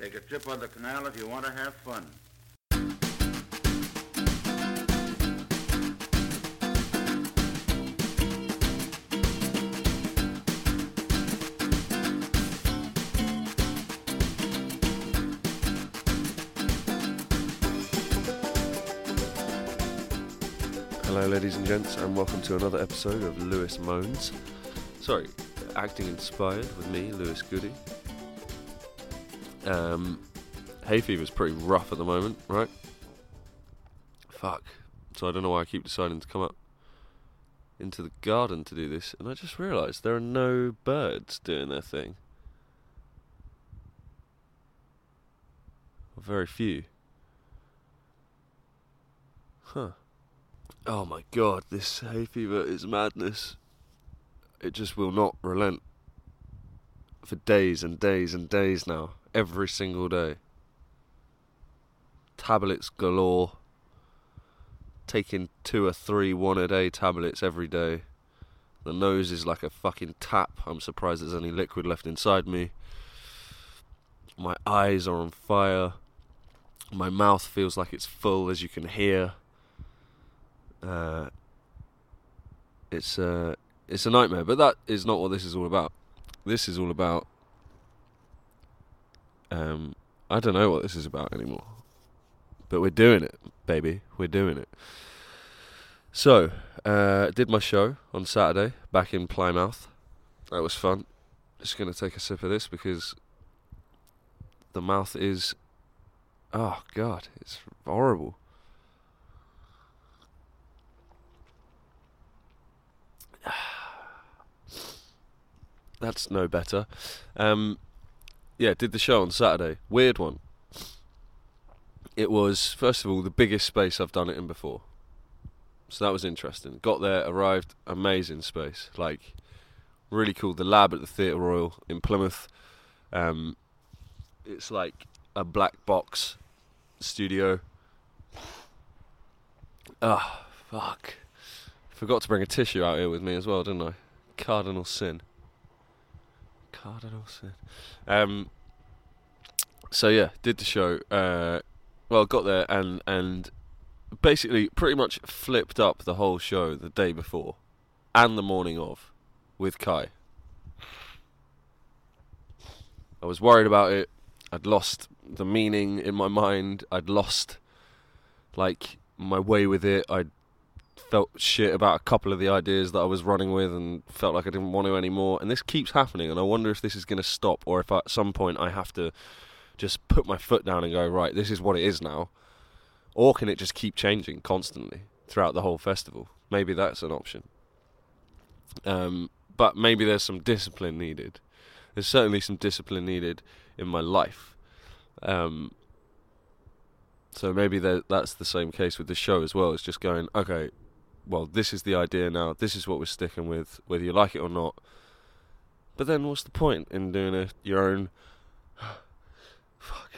Take a trip on the canal if you want to have fun. Hello, ladies and gents, and welcome to another episode of Lewis Moans. Sorry, acting inspired with me, Lewis Goody. Um, hay fever's pretty rough at the moment, right? Fuck. So I don't know why I keep deciding to come up into the garden to do this, and I just realised there are no birds doing their thing. Very few. Huh. Oh my god, this hay fever is madness. It just will not relent. For days and days and days now. Every single day. Tablets galore. Taking two or three one a day tablets every day. The nose is like a fucking tap. I'm surprised there's any liquid left inside me. My eyes are on fire. My mouth feels like it's full, as you can hear uh, it's uh, it's a nightmare. But that is not what this is all about. This is all about. Um, I don't know what this is about anymore. But we're doing it, baby. We're doing it. So, uh, did my show on Saturday back in Plymouth. That was fun. Just gonna take a sip of this because the mouth is. Oh God, it's horrible. That's no better. Um, yeah, did the show on Saturday. Weird one. It was, first of all, the biggest space I've done it in before. So that was interesting. Got there, arrived, amazing space. Like, really cool. The lab at the Theatre Royal in Plymouth. Um, it's like a black box studio. Ah, oh, fuck. Forgot to bring a tissue out here with me as well, didn't I? Cardinal sin. Cardinal sin. Um, so yeah, did the show. Uh, well, got there and and basically pretty much flipped up the whole show the day before and the morning of with Kai. I was worried about it. I'd lost the meaning in my mind. I'd lost like my way with it. I'd felt shit about a couple of the ideas that I was running with and felt like I didn't want to anymore. And this keeps happening, and I wonder if this is going to stop or if at some point I have to just put my foot down and go, right, this is what it is now. Or can it just keep changing constantly throughout the whole festival? Maybe that's an option. Um, but maybe there's some discipline needed. There's certainly some discipline needed in my life. Um, so maybe that's the same case with the show as well. It's just going, okay, well, this is the idea now. This is what we're sticking with, whether you like it or not. But then, what's the point in doing a, your own? Fuck.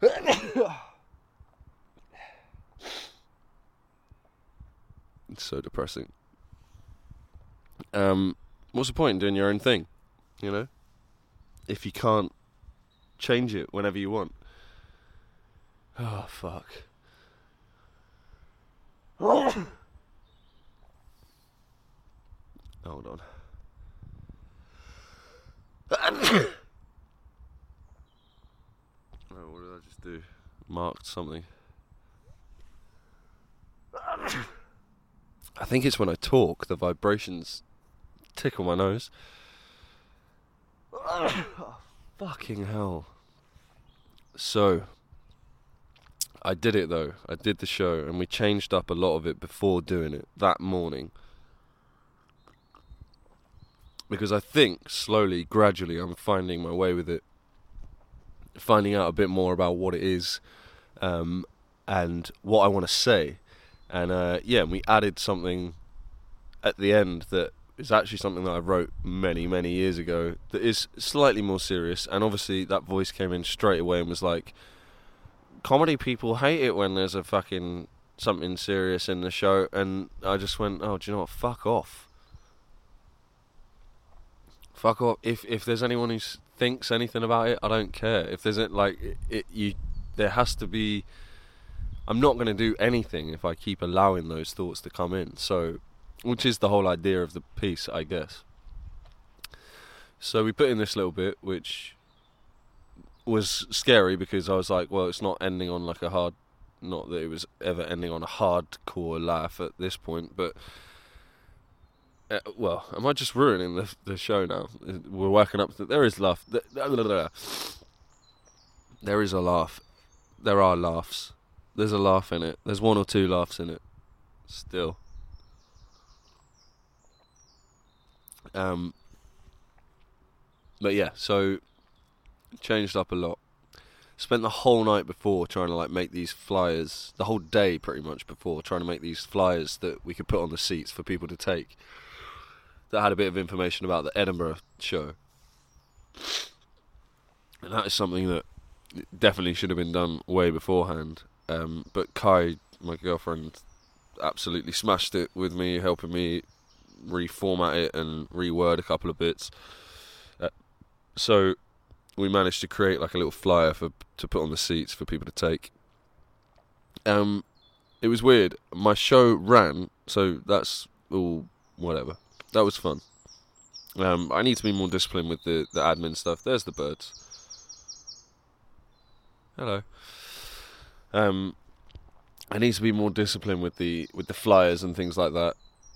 it's so depressing. Um, what's the point in doing your own thing? You know, if you can't change it whenever you want. Oh, fuck. Hold on. what did I just do? Marked something. I think it's when I talk, the vibrations tickle my nose. Oh, fucking hell. So, I did it though. I did the show, and we changed up a lot of it before doing it that morning. Because I think slowly, gradually, I'm finding my way with it, finding out a bit more about what it is, um, and what I want to say. And uh, yeah, we added something at the end that is actually something that I wrote many, many years ago that is slightly more serious. And obviously, that voice came in straight away and was like, comedy people hate it when there's a fucking something serious in the show, and I just went, oh, do you know what? Fuck off. fuck off. If if there's anyone who thinks anything about it, I don't care. If there's it like it, it you, there has to be. I'm not going to do anything if I keep allowing those thoughts to come in. So, which is the whole idea of the piece, I guess. So we put in this little bit, which was scary because I was like, well, it's not ending on like a hard, not that it was ever ending on a hardcore laugh at this point, but uh, well, am I just ruining the the show now? We're working up. To, there is laugh. There is a laugh. There are laughs. There's a laugh in it. There's one or two laughs in it. Still. Um. But yeah, so changed up a lot. Spent the whole night before trying to like make these flyers. The whole day, pretty much before trying to make these flyers that we could put on the seats for people to take that had a bit of information about the Edinburgh show. And that is something that definitely should have been done way beforehand. Um, but Kai, my girlfriend, absolutely smashed it with me, helping me reformat it and reword a couple of bits. Uh, so we managed to create like a little flyer for to put on the seats for people to take. Um, it was weird. My show ran, so that's all whatever that was fun. Um, I need to be more disciplined with the, the admin stuff. There's the birds. Hello. Um, I need to be more disciplined with the with the flyers and things like that.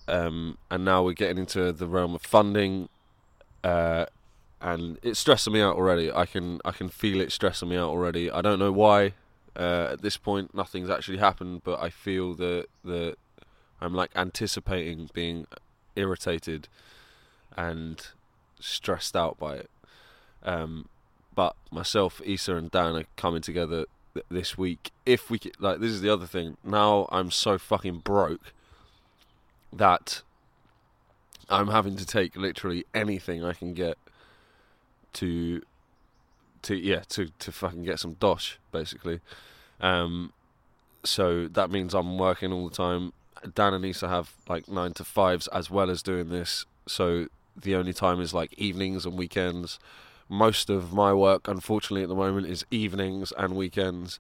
Um, and now we're getting into the realm of funding, uh, and it's stressing me out already. I can I can feel it stressing me out already. I don't know why. Uh, at this point, nothing's actually happened, but I feel that that I'm like anticipating being irritated and stressed out by it. Um, but myself, Issa, and Dan are coming together th- this week. If we c- like, this is the other thing. Now I'm so fucking broke that I'm having to take literally anything I can get to to yeah to to fucking get some dosh basically. Um, so that means I'm working all the time. Dan and Issa have like nine to fives as well as doing this. So the only time is like evenings and weekends. Most of my work, unfortunately, at the moment is evenings and weekends.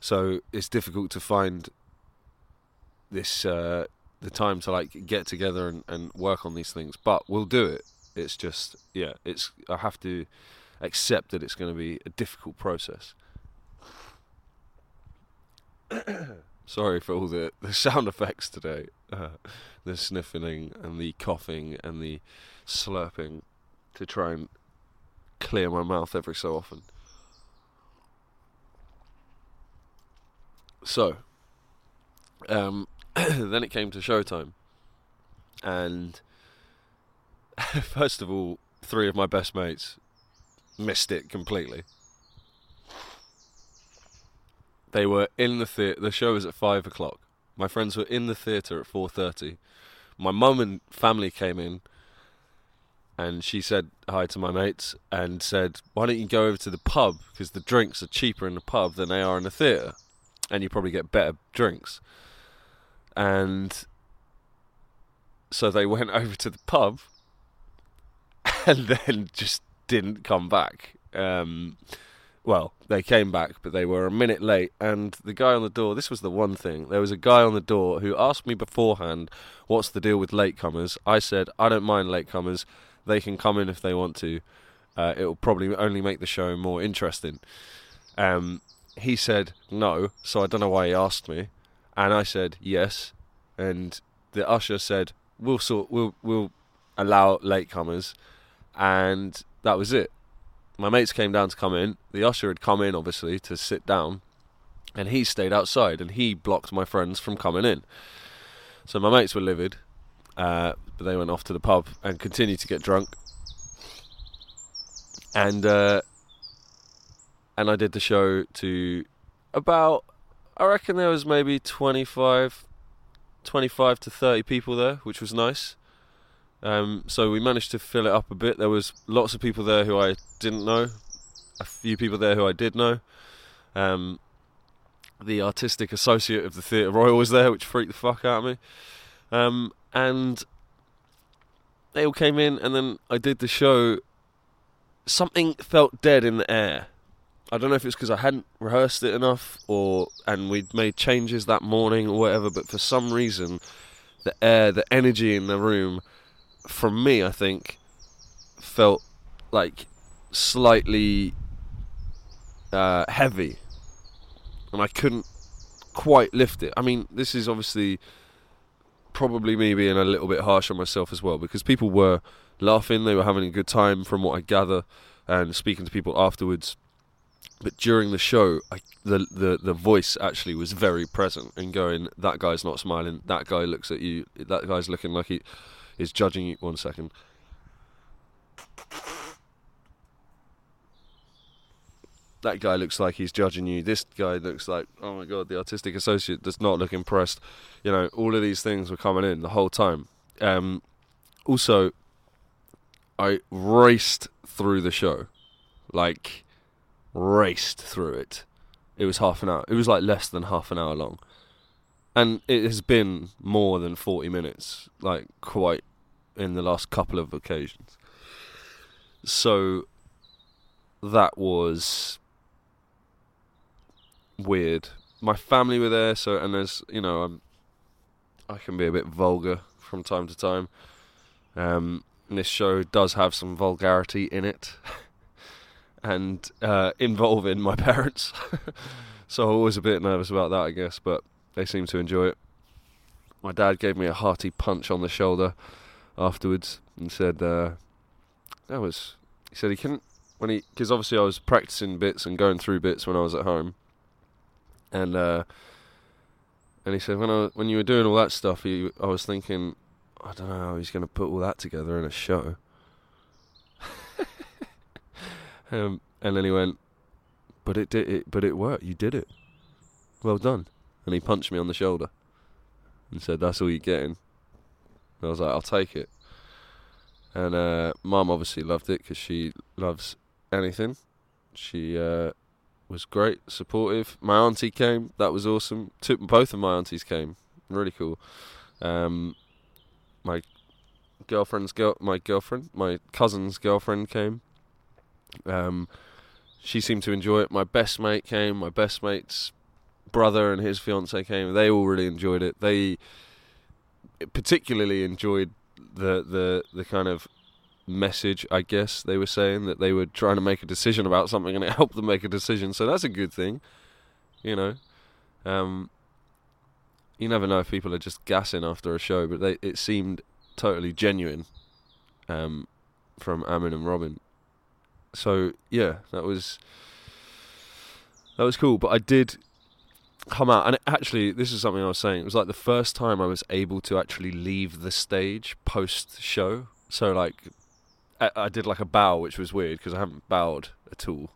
So it's difficult to find this uh, the time to like get together and, and work on these things. But we'll do it. It's just yeah, it's I have to accept that it's going to be a difficult process. Sorry for all the, the sound effects today. Uh, the sniffling and the coughing and the slurping to try and clear my mouth every so often. So, um, then it came to showtime. And first of all, three of my best mates missed it completely. They were in the theatre. The show was at five o'clock. My friends were in the theatre at four thirty. My mum and family came in, and she said hi to my mates and said, "Why don't you go over to the pub because the drinks are cheaper in the pub than they are in the theatre, and you probably get better drinks." And so they went over to the pub, and then just didn't come back. Um, well, they came back, but they were a minute late. And the guy on the door, this was the one thing. There was a guy on the door who asked me beforehand, What's the deal with latecomers? I said, I don't mind latecomers. They can come in if they want to. Uh, it will probably only make the show more interesting. Um, he said no, so I don't know why he asked me. And I said yes. And the usher said, We'll sort, we'll, we'll allow latecomers. And that was it my mates came down to come in. The usher had come in, obviously, to sit down, and he stayed outside, and he blocked my friends from coming in. So my mates were livid, uh, but they went off to the pub and continued to get drunk. And uh, and I did the show to about, I reckon there was maybe 25, 25 to 30 people there, which was nice. Um, so we managed to fill it up a bit. There was lots of people there who I didn't know, a few people there who I did know. Um, the artistic associate of the Theatre Royal was there, which freaked the fuck out of me. Um, and they all came in, and then I did the show. Something felt dead in the air. I don't know if it's because I hadn't rehearsed it enough, or and we'd made changes that morning or whatever. But for some reason, the air, the energy in the room, from me, I think, felt like slightly uh, heavy, and I couldn't quite lift it. I mean, this is obviously probably me being a little bit harsh on myself as well because people were laughing, they were having a good time from what I gather, and speaking to people afterwards. But during the show, I, the, the the voice actually was very present and going, "That guy's not smiling. That guy looks at you. That guy's looking like he is judging you." One second. that guy looks like he's judging you. This guy looks like, oh my god, the artistic associate does not look impressed. You know, all of these things were coming in the whole time. Um, also, I raced through the show, like raced through it. It was half an hour. It was like less than half an hour long, and it has been more than forty minutes, like quite in the last couple of occasions. So that was weird. My family were there, so and there's you know I'm I can be a bit vulgar from time to time. Um, this show does have some vulgarity in it, and uh, involving my parents. so I was a bit nervous about that, I guess, but they seem to enjoy it. My dad gave me a hearty punch on the shoulder afterwards and said uh, that was. He said he couldn't when he because obviously I was practicing bits and going through bits when I was at home and uh, and he said when I when you were doing all that stuff, he, I was thinking, I don't know how he's going to put all that together in a show. um, and then he went, but it did it, but it worked. You did it. Well done. And he punched me on the shoulder and said, "That's all you're getting." And I was like, "I'll take it." And uh, mum obviously loved it because she loves anything. She uh, was great, supportive. My auntie came, that was awesome. Two, both of my aunties came, really cool. Um, my girlfriend's girl, my girlfriend, my cousin's girlfriend came. Um, she seemed to enjoy it. My best mate came. My best mate's brother and his fiance came. They all really enjoyed it. They particularly enjoyed the the the kind of message, I guess they were saying that they were trying to make a decision about something and it helped them make a decision. So that's a good thing, you know. Um, you never know if people are just gassing after a show, but they, it seemed totally genuine um, from Amin and Robin. So yeah, that was that was cool. But I did come out, and actually, this is something I was saying. It was like the first time I was able to actually leave the stage post show. So like I, I did like a bow, which was weird because I haven't bowed at all.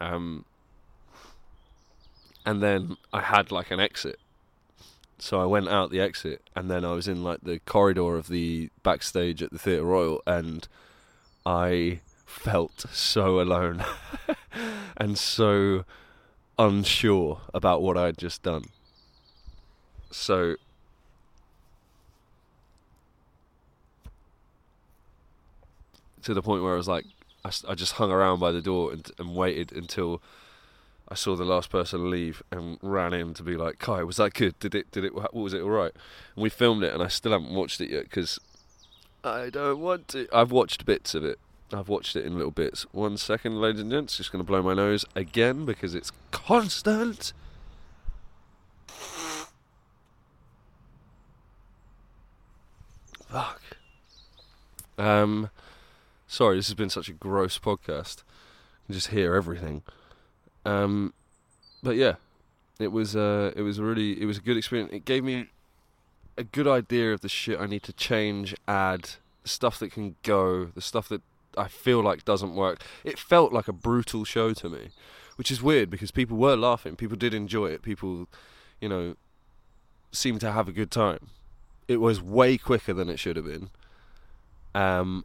Um, and then I had like an exit. So I went out the exit, and then I was in like the corridor of the backstage at the Theatre Royal, and I felt so alone and so unsure about what I had just done. So to the point where I was like, I, I just hung around by the door and, and waited until I saw the last person leave and ran in to be like, Kai, was that good? Did it? Did it? What was it? All right. And we filmed it, and I still haven't watched it yet because I don't want to. I've watched bits of it. I've watched it in little bits. One second, ladies and gents. Just going to blow my nose again because it's constant. Fuck. Um. Sorry, this has been such a gross podcast. You can just hear everything. Um, but yeah, it was uh, it was really it was a good experience. It gave me a good idea of the shit I need to change, add, stuff that can go, the stuff that I feel like doesn't work. It felt like a brutal show to me, which is weird because people were laughing, people did enjoy it, people, you know, seemed to have a good time. It was way quicker than it should have been. Um,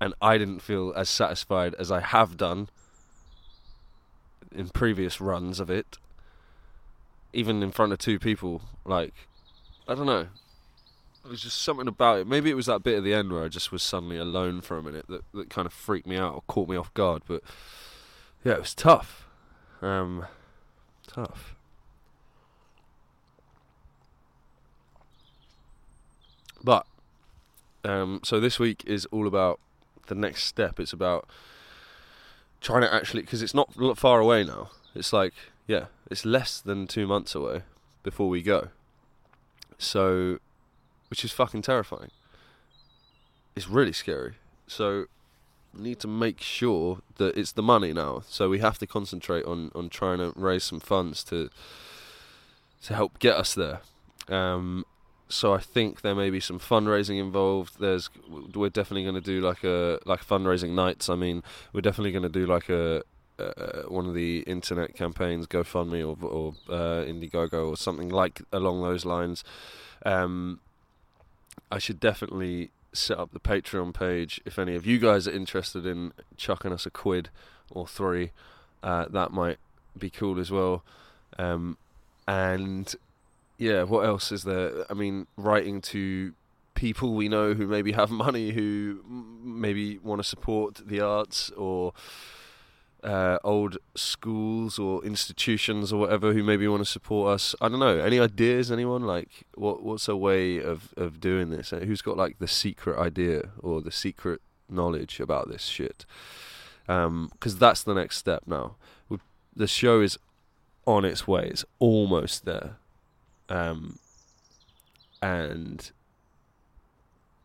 and I didn't feel as satisfied as I have done in previous runs of it, even in front of two people. Like, I don't know. There was just something about it. Maybe it was that bit at the end where I just was suddenly alone for a minute that, that kind of freaked me out or caught me off guard. But yeah, it was tough. Um, tough. But um, so this week is all about the next step. It's about trying to actually because it's not far away now. It's like yeah, it's less than two months away before we go. So, which is fucking terrifying. It's really scary. So, need to make sure that it's the money now. So we have to concentrate on on trying to raise some funds to to help get us there. Um, so I think there may be some fundraising involved. There's we're definitely going to do like a like fundraising nights. I mean, we're definitely going to do like a uh, one of the internet campaigns, GoFundMe or or uh, Indiegogo or something like along those lines. Um, I should definitely set up the Patreon page if any of you guys are interested in chucking us a quid or three. Uh, that might be cool as well. Um, and yeah, what else is there? I mean, writing to people we know who maybe have money who maybe want to support the arts or uh, old schools or institutions or whatever who maybe want to support us. I don't know. Any ideas? Anyone like what? What's a way of of doing this? Uh, Who's got like the secret idea or the secret knowledge about this shit? Because that's the next step now. we the show is on its way. It's almost there. Um, and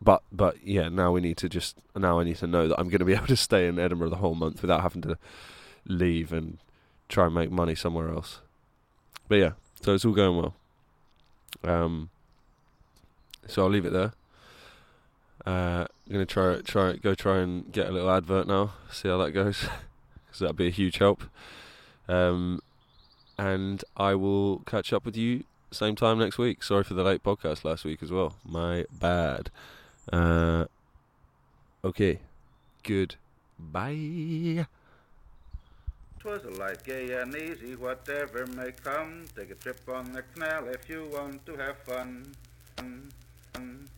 but but yeah, now we need to just now I need to know that I'm going to be able to stay in Edinburgh the whole month without having to leave and try and make money somewhere else. But yeah, so it's all going well. Um, so I'll leave it there. Uh, I'm gonna try try go try and get a little advert now. See how that goes, because that'd be a huge help. Um, and I will catch up with you same time next week. Sorry for the late podcast last week as well. My bad. Uh, okay. Good. Bye. Twas a life gay and easy, whatever may come. Take a trip on the canal if you want to have. Fun, fun, fun.